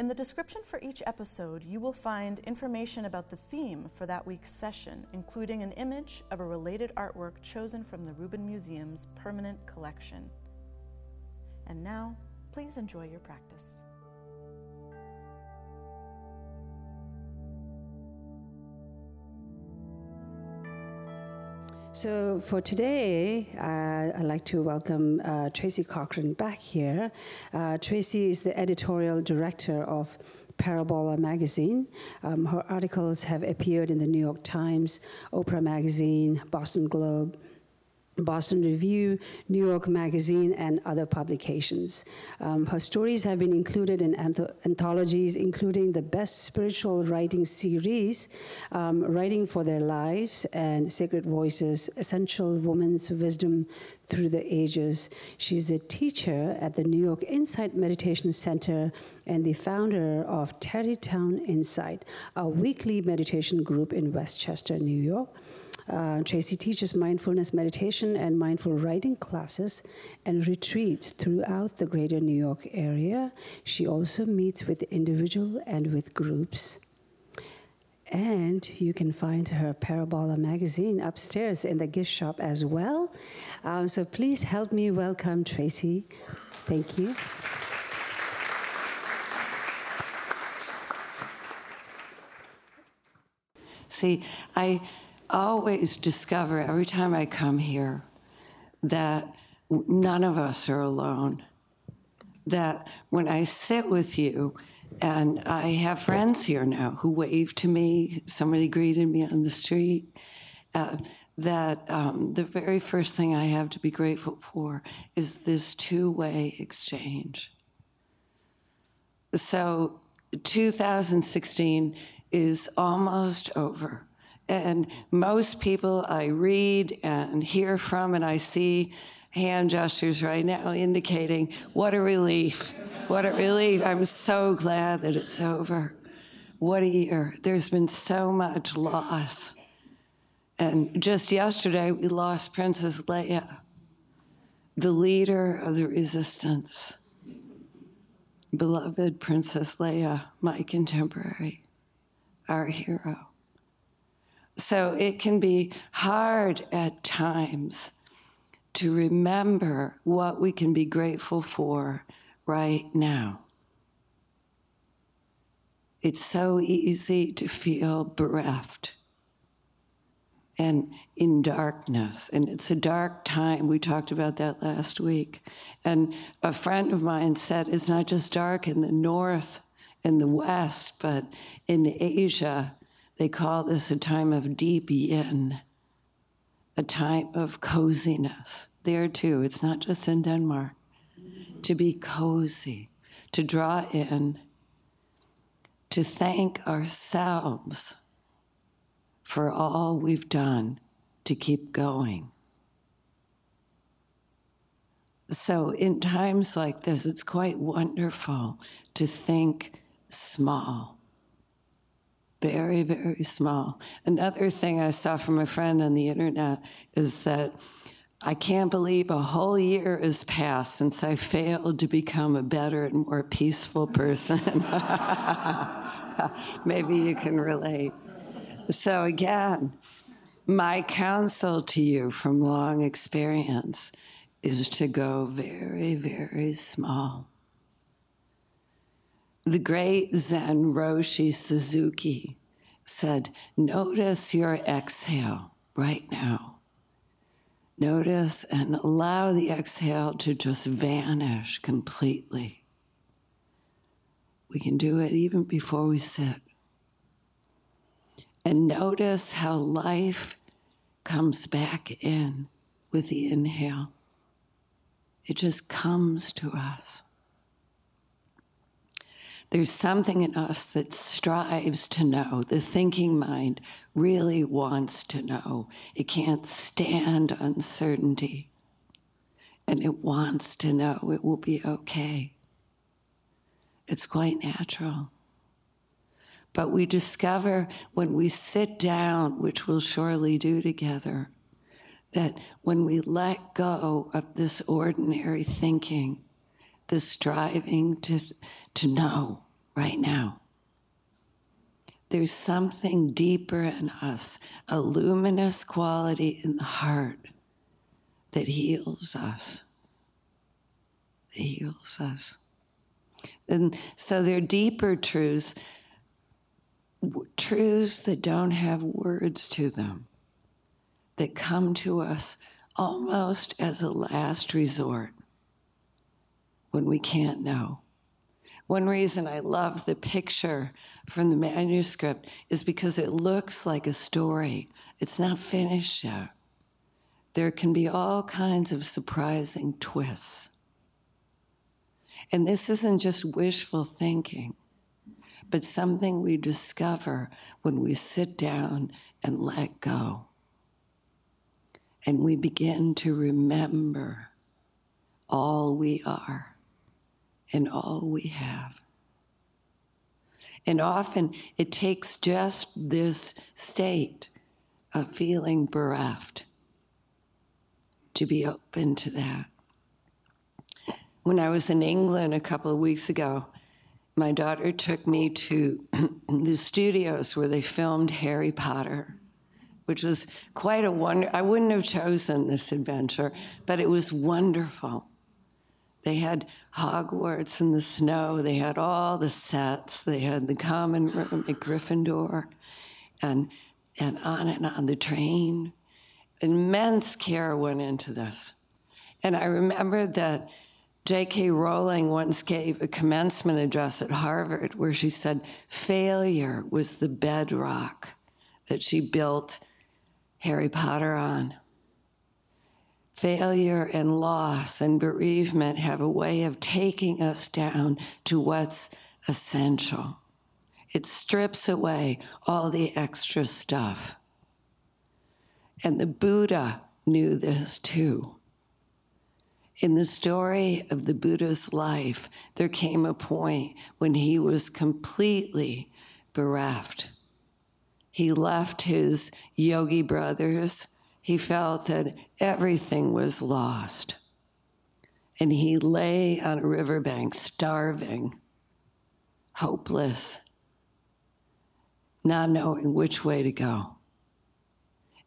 In the description for each episode, you will find information about the theme for that week's session, including an image of a related artwork chosen from the Rubin Museum's permanent collection. And now, please enjoy your practice. So for today, uh, I'd like to welcome uh, Tracy Cochran back here. Uh, Tracy is the editorial director of Parabola magazine. Um, her articles have appeared in the New York Times, Oprah magazine, Boston Globe, Boston Review, New York Magazine, and other publications. Um, her stories have been included in anth- anthologies, including the Best Spiritual Writing Series, um, Writing for Their Lives, and Sacred Voices Essential Woman's Wisdom Through the Ages. She's a teacher at the New York Insight Meditation Center and the founder of Tarrytown Insight, a weekly meditation group in Westchester, New York. Uh, Tracy teaches mindfulness meditation and mindful writing classes and retreats throughout the greater New York area. She also meets with individual and with groups. And you can find her Parabola magazine upstairs in the gift shop as well. Um, so please help me welcome Tracy. Thank you. See, I always discover every time I come here that none of us are alone. That when I sit with you, and I have friends here now who wave to me, somebody greeted me on the street, uh, that um, the very first thing I have to be grateful for is this two way exchange. So 2016 is almost over. And most people I read and hear from, and I see hand gestures right now indicating what a relief. What a relief. I'm so glad that it's over. What a year. There's been so much loss. And just yesterday, we lost Princess Leia, the leader of the resistance. Beloved Princess Leia, my contemporary, our hero. So it can be hard at times to remember what we can be grateful for right now. It's so easy to feel bereft and in darkness. And it's a dark time. We talked about that last week. And a friend of mine said it's not just dark in the north and the west, but in Asia they call this a time of deep yin, a time of coziness. There too, it's not just in Denmark. To be cozy, to draw in, to thank ourselves for all we've done to keep going. So, in times like this, it's quite wonderful to think small very, very small. Another thing I saw from a friend on the internet is that I can't believe a whole year has passed since I failed to become a better and more peaceful person. Maybe you can relate. So, again, my counsel to you from long experience is to go very, very small. The great Zen Roshi Suzuki said, Notice your exhale right now. Notice and allow the exhale to just vanish completely. We can do it even before we sit. And notice how life comes back in with the inhale. It just comes to us. There's something in us that strives to know. The thinking mind really wants to know. It can't stand uncertainty. And it wants to know it will be okay. It's quite natural. But we discover when we sit down, which we'll surely do together, that when we let go of this ordinary thinking, the striving to, to know, right now. There's something deeper in us, a luminous quality in the heart that heals us. That heals us. And so there are deeper truths, truths that don't have words to them, that come to us almost as a last resort when we can't know. One reason I love the picture from the manuscript is because it looks like a story. It's not finished yet. There can be all kinds of surprising twists. And this isn't just wishful thinking, but something we discover when we sit down and let go. And we begin to remember all we are in all we have. And often it takes just this state of feeling bereft to be open to that. When I was in England a couple of weeks ago, my daughter took me to the studios where they filmed Harry Potter, which was quite a wonder. I wouldn't have chosen this adventure, but it was wonderful. They had Hogwarts in the snow. They had all the sets. They had the common room at Gryffindor, and and on and on the train. Immense care went into this, and I remember that J.K. Rowling once gave a commencement address at Harvard where she said failure was the bedrock that she built Harry Potter on failure and loss and bereavement have a way of taking us down to what's essential. It strips away all the extra stuff. And the Buddha knew this too. In the story of the Buddha's life, there came a point when he was completely bereft. He left his yogi brothers he felt that everything was lost. And he lay on a riverbank, starving, hopeless, not knowing which way to go.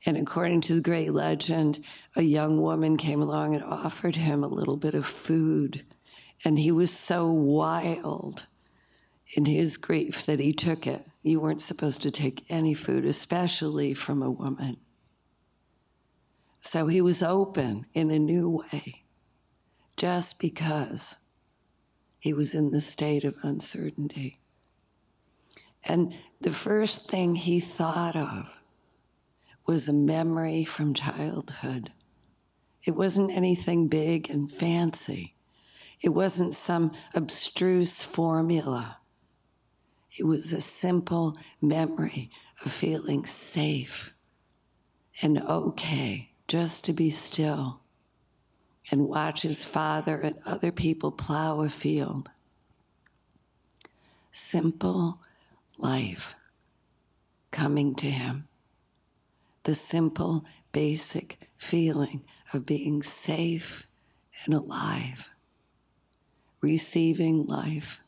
And according to the great legend, a young woman came along and offered him a little bit of food. And he was so wild in his grief that he took it. You weren't supposed to take any food, especially from a woman. So he was open in a new way just because he was in the state of uncertainty. And the first thing he thought of was a memory from childhood. It wasn't anything big and fancy. It wasn't some abstruse formula. It was a simple memory of feeling safe and okay just to be still and watch his father and other people plow a field. Simple life coming to him. The simple, basic feeling of being safe and alive, receiving life.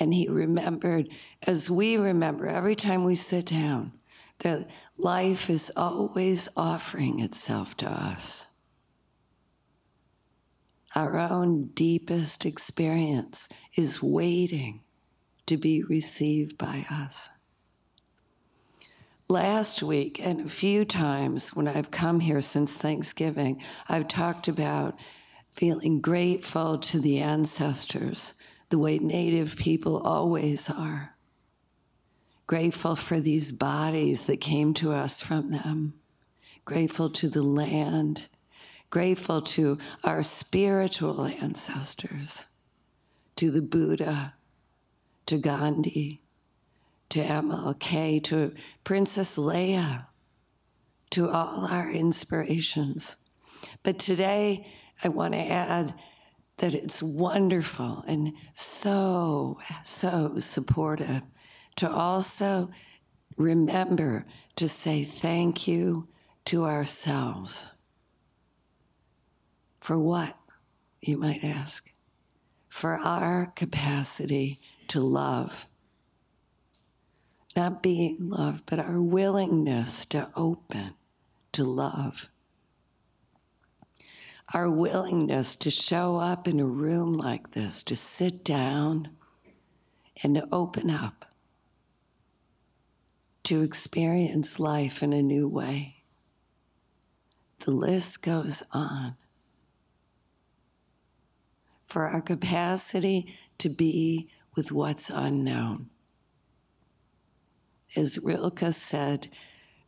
And he remembered, as we remember every time we sit down, that life is always offering itself to us. Our own deepest experience is waiting to be received by us. Last week, and a few times when I've come here since Thanksgiving, I've talked about feeling grateful to the ancestors the way Native people always are grateful for these bodies that came to us from them, grateful to the land, grateful to our spiritual ancestors, to the Buddha, to Gandhi, to MLK, to Princess Leia, to all our inspirations. But today, I want to add that it's wonderful and so, so supportive to also remember to say thank you to ourselves. For what, you might ask? For our capacity to love. Not being loved, but our willingness to open to love our willingness to show up in a room like this, to sit down and to open up, to experience life in a new way. The list goes on. For our capacity to be with what's unknown. As Rilke said,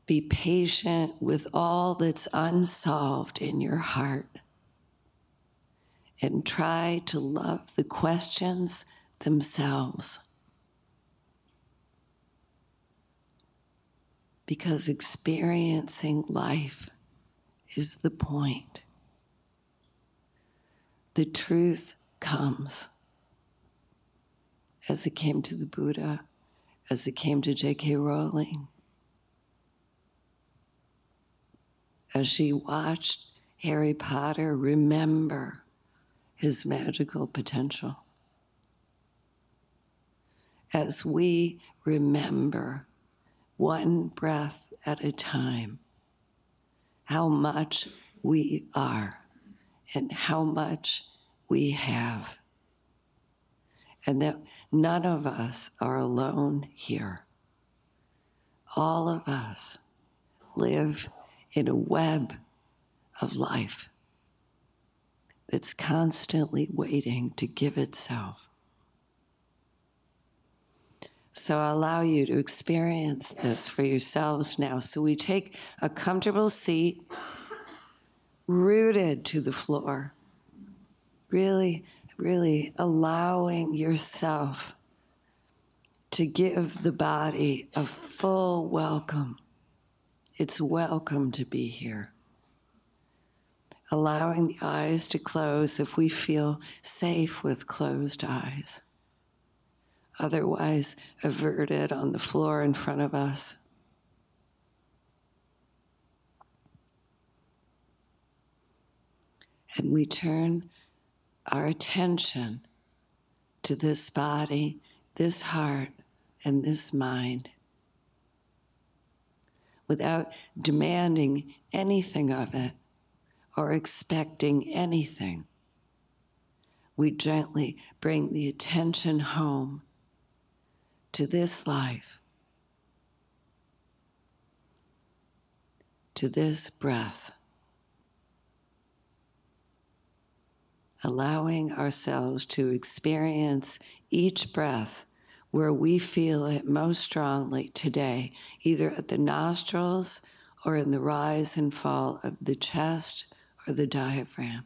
be patient with all that's unsolved in your heart and try to love the questions themselves. Because experiencing life is the point. The truth comes as it came to the Buddha, as it came to J.K. Rowling, as she watched Harry Potter remember his magical potential. As we remember one breath at a time how much we are and how much we have, and that none of us are alone here. All of us live in a web of life that's constantly waiting to give itself. So I allow you to experience this for yourselves now. So we take a comfortable seat, rooted to the floor, really, really allowing yourself to give the body a full welcome. It's welcome to be here allowing the eyes to close if we feel safe with closed eyes. Otherwise, averted on the floor in front of us. And we turn our attention to this body, this heart, and this mind without demanding anything of it or expecting anything. We gently bring the attention home to this life, to this breath, allowing ourselves to experience each breath where we feel it most strongly today, either at the nostrils or in the rise and fall of the chest or the diaphragm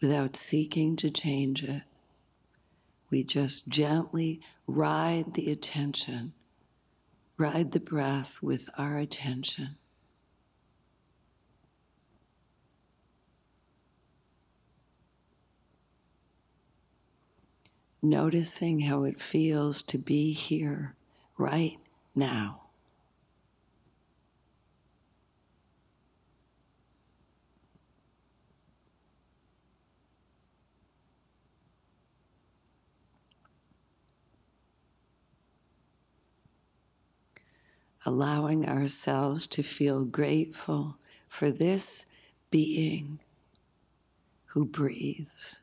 without seeking to change it. We just gently ride the attention, ride the breath with our attention. Noticing how it feels to be here right now. Allowing ourselves to feel grateful for this being who breathes.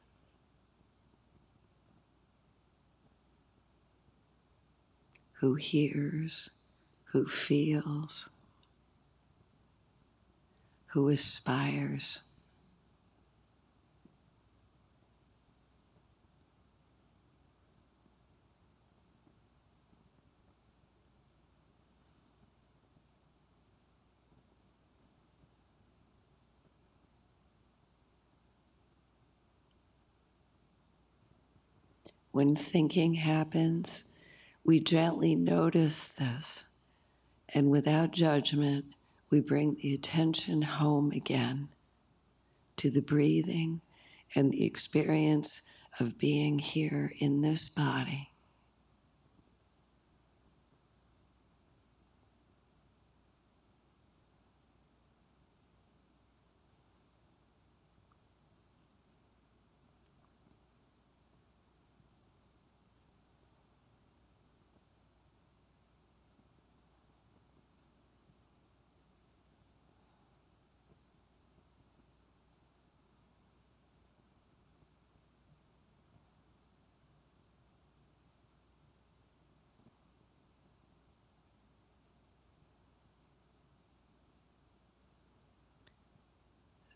Who hears, who feels, who aspires. When thinking happens, we gently notice this, and without judgment, we bring the attention home again to the breathing and the experience of being here in this body.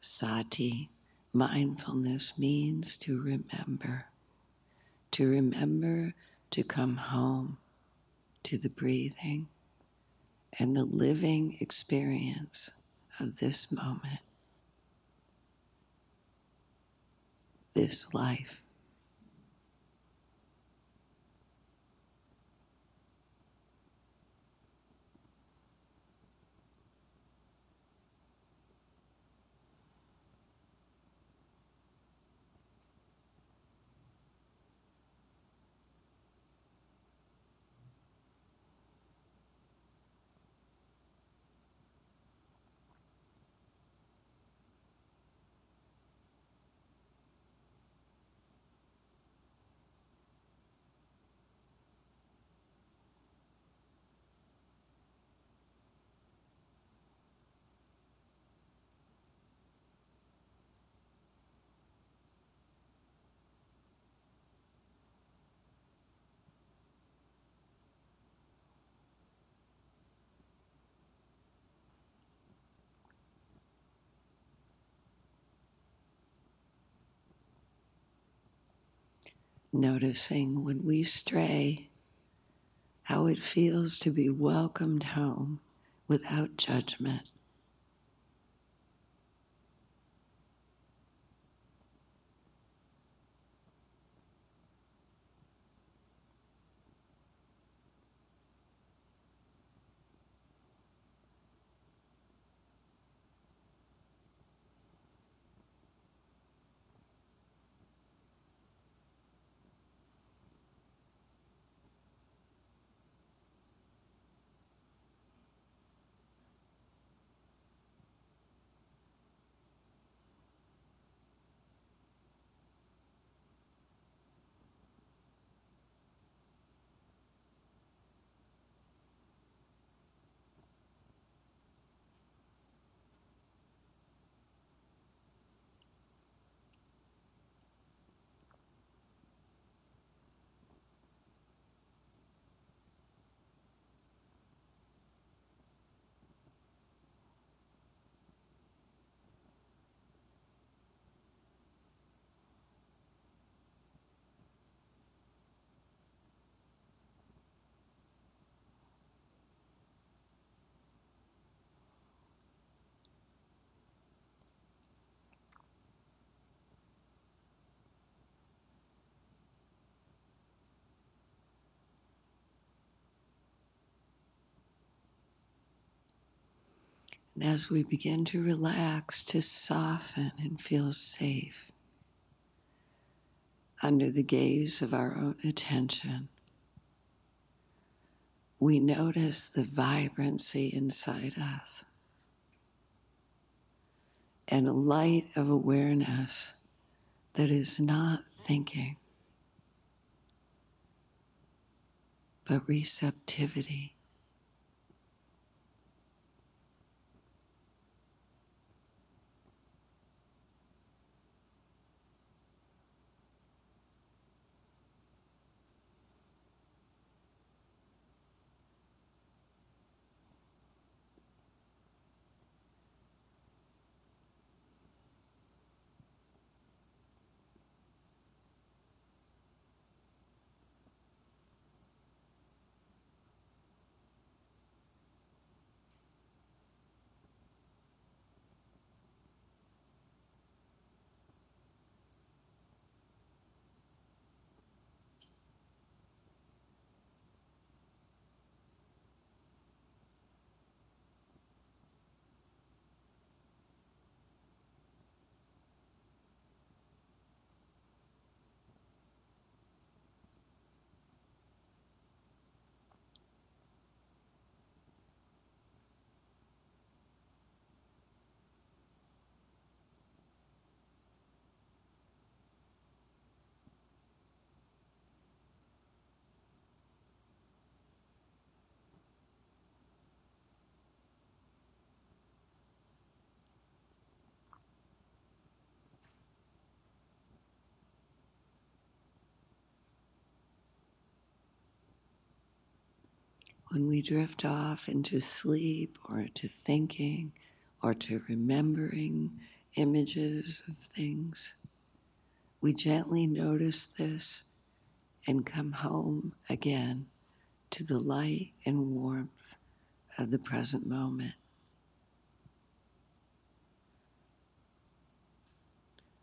Sati, mindfulness means to remember, to remember to come home to the breathing and the living experience of this moment, this life. Noticing when we stray how it feels to be welcomed home without judgment. And as we begin to relax, to soften and feel safe under the gaze of our own attention, we notice the vibrancy inside us and a light of awareness that is not thinking, but receptivity. When we drift off into sleep or to thinking or to remembering images of things, we gently notice this and come home again to the light and warmth of the present moment.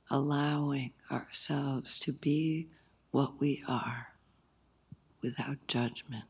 Allowing ourselves to be what we are without judgment.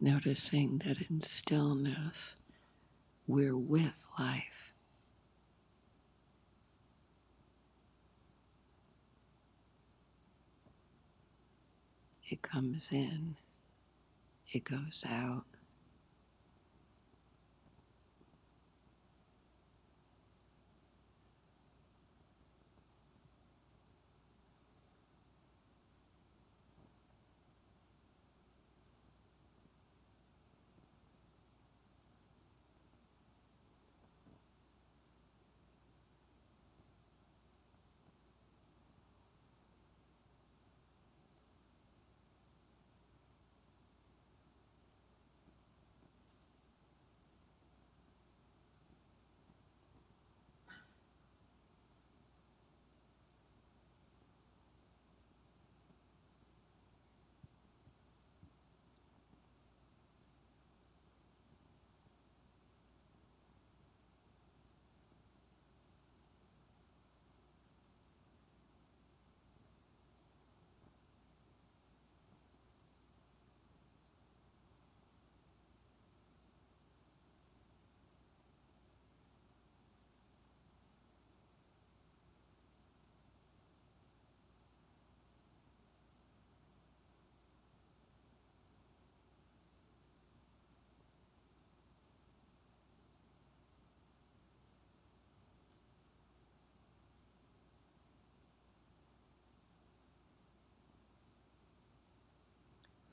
Noticing that in stillness we're with life. It comes in, it goes out.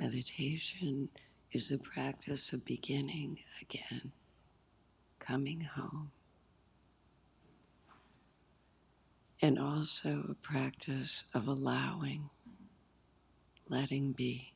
Meditation is a practice of beginning again, coming home, and also a practice of allowing, letting be.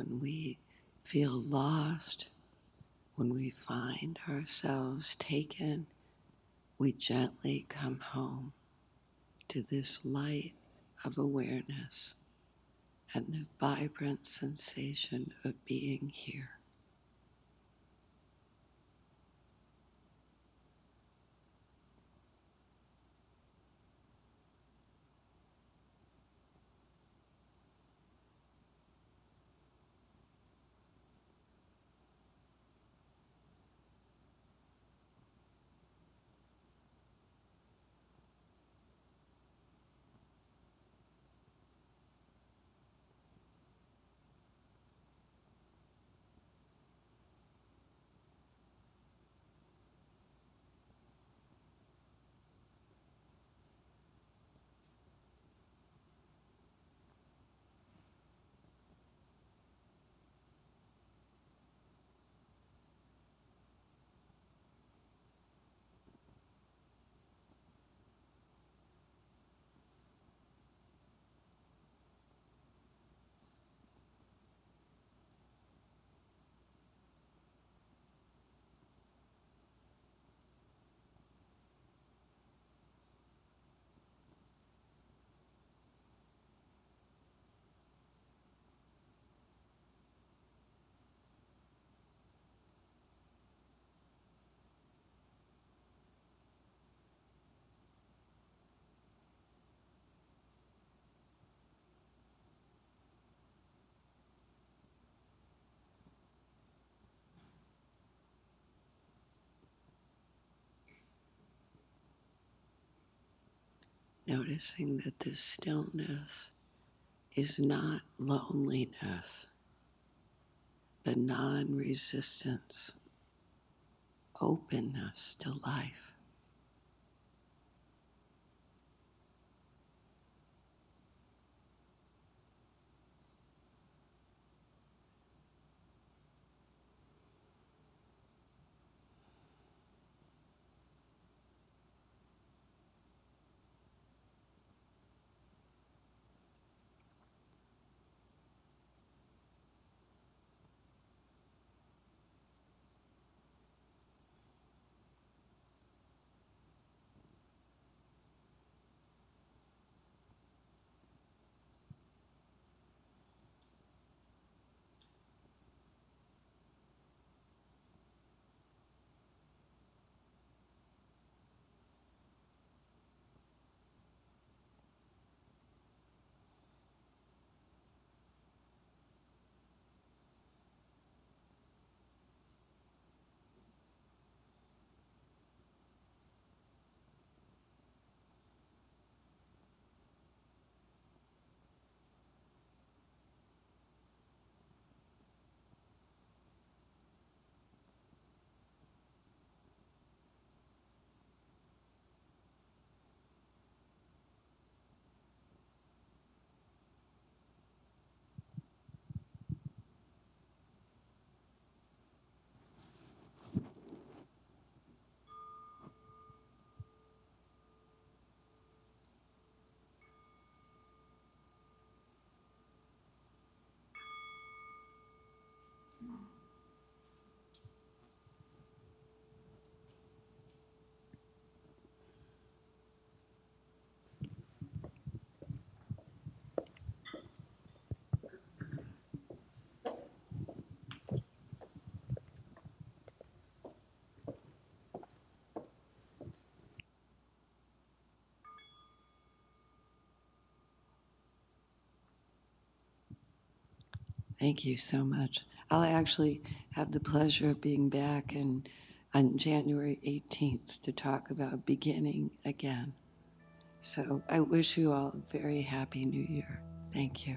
When we feel lost, when we find ourselves taken, we gently come home to this light of awareness and the vibrant sensation of being here. Noticing that this stillness is not loneliness, but non resistance, openness to life. Thank you so much. I'll actually have the pleasure of being back in, on January 18th to talk about beginning again. So I wish you all a very happy new year. Thank you.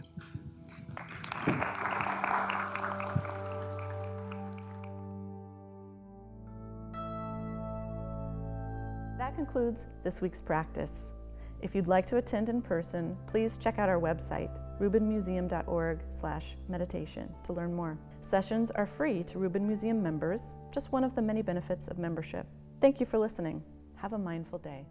That concludes this week's practice. If you'd like to attend in person, please check out our website, rubinmuseum.org/meditation to learn more. Sessions are free to Rubin Museum members, just one of the many benefits of membership. Thank you for listening. Have a mindful day.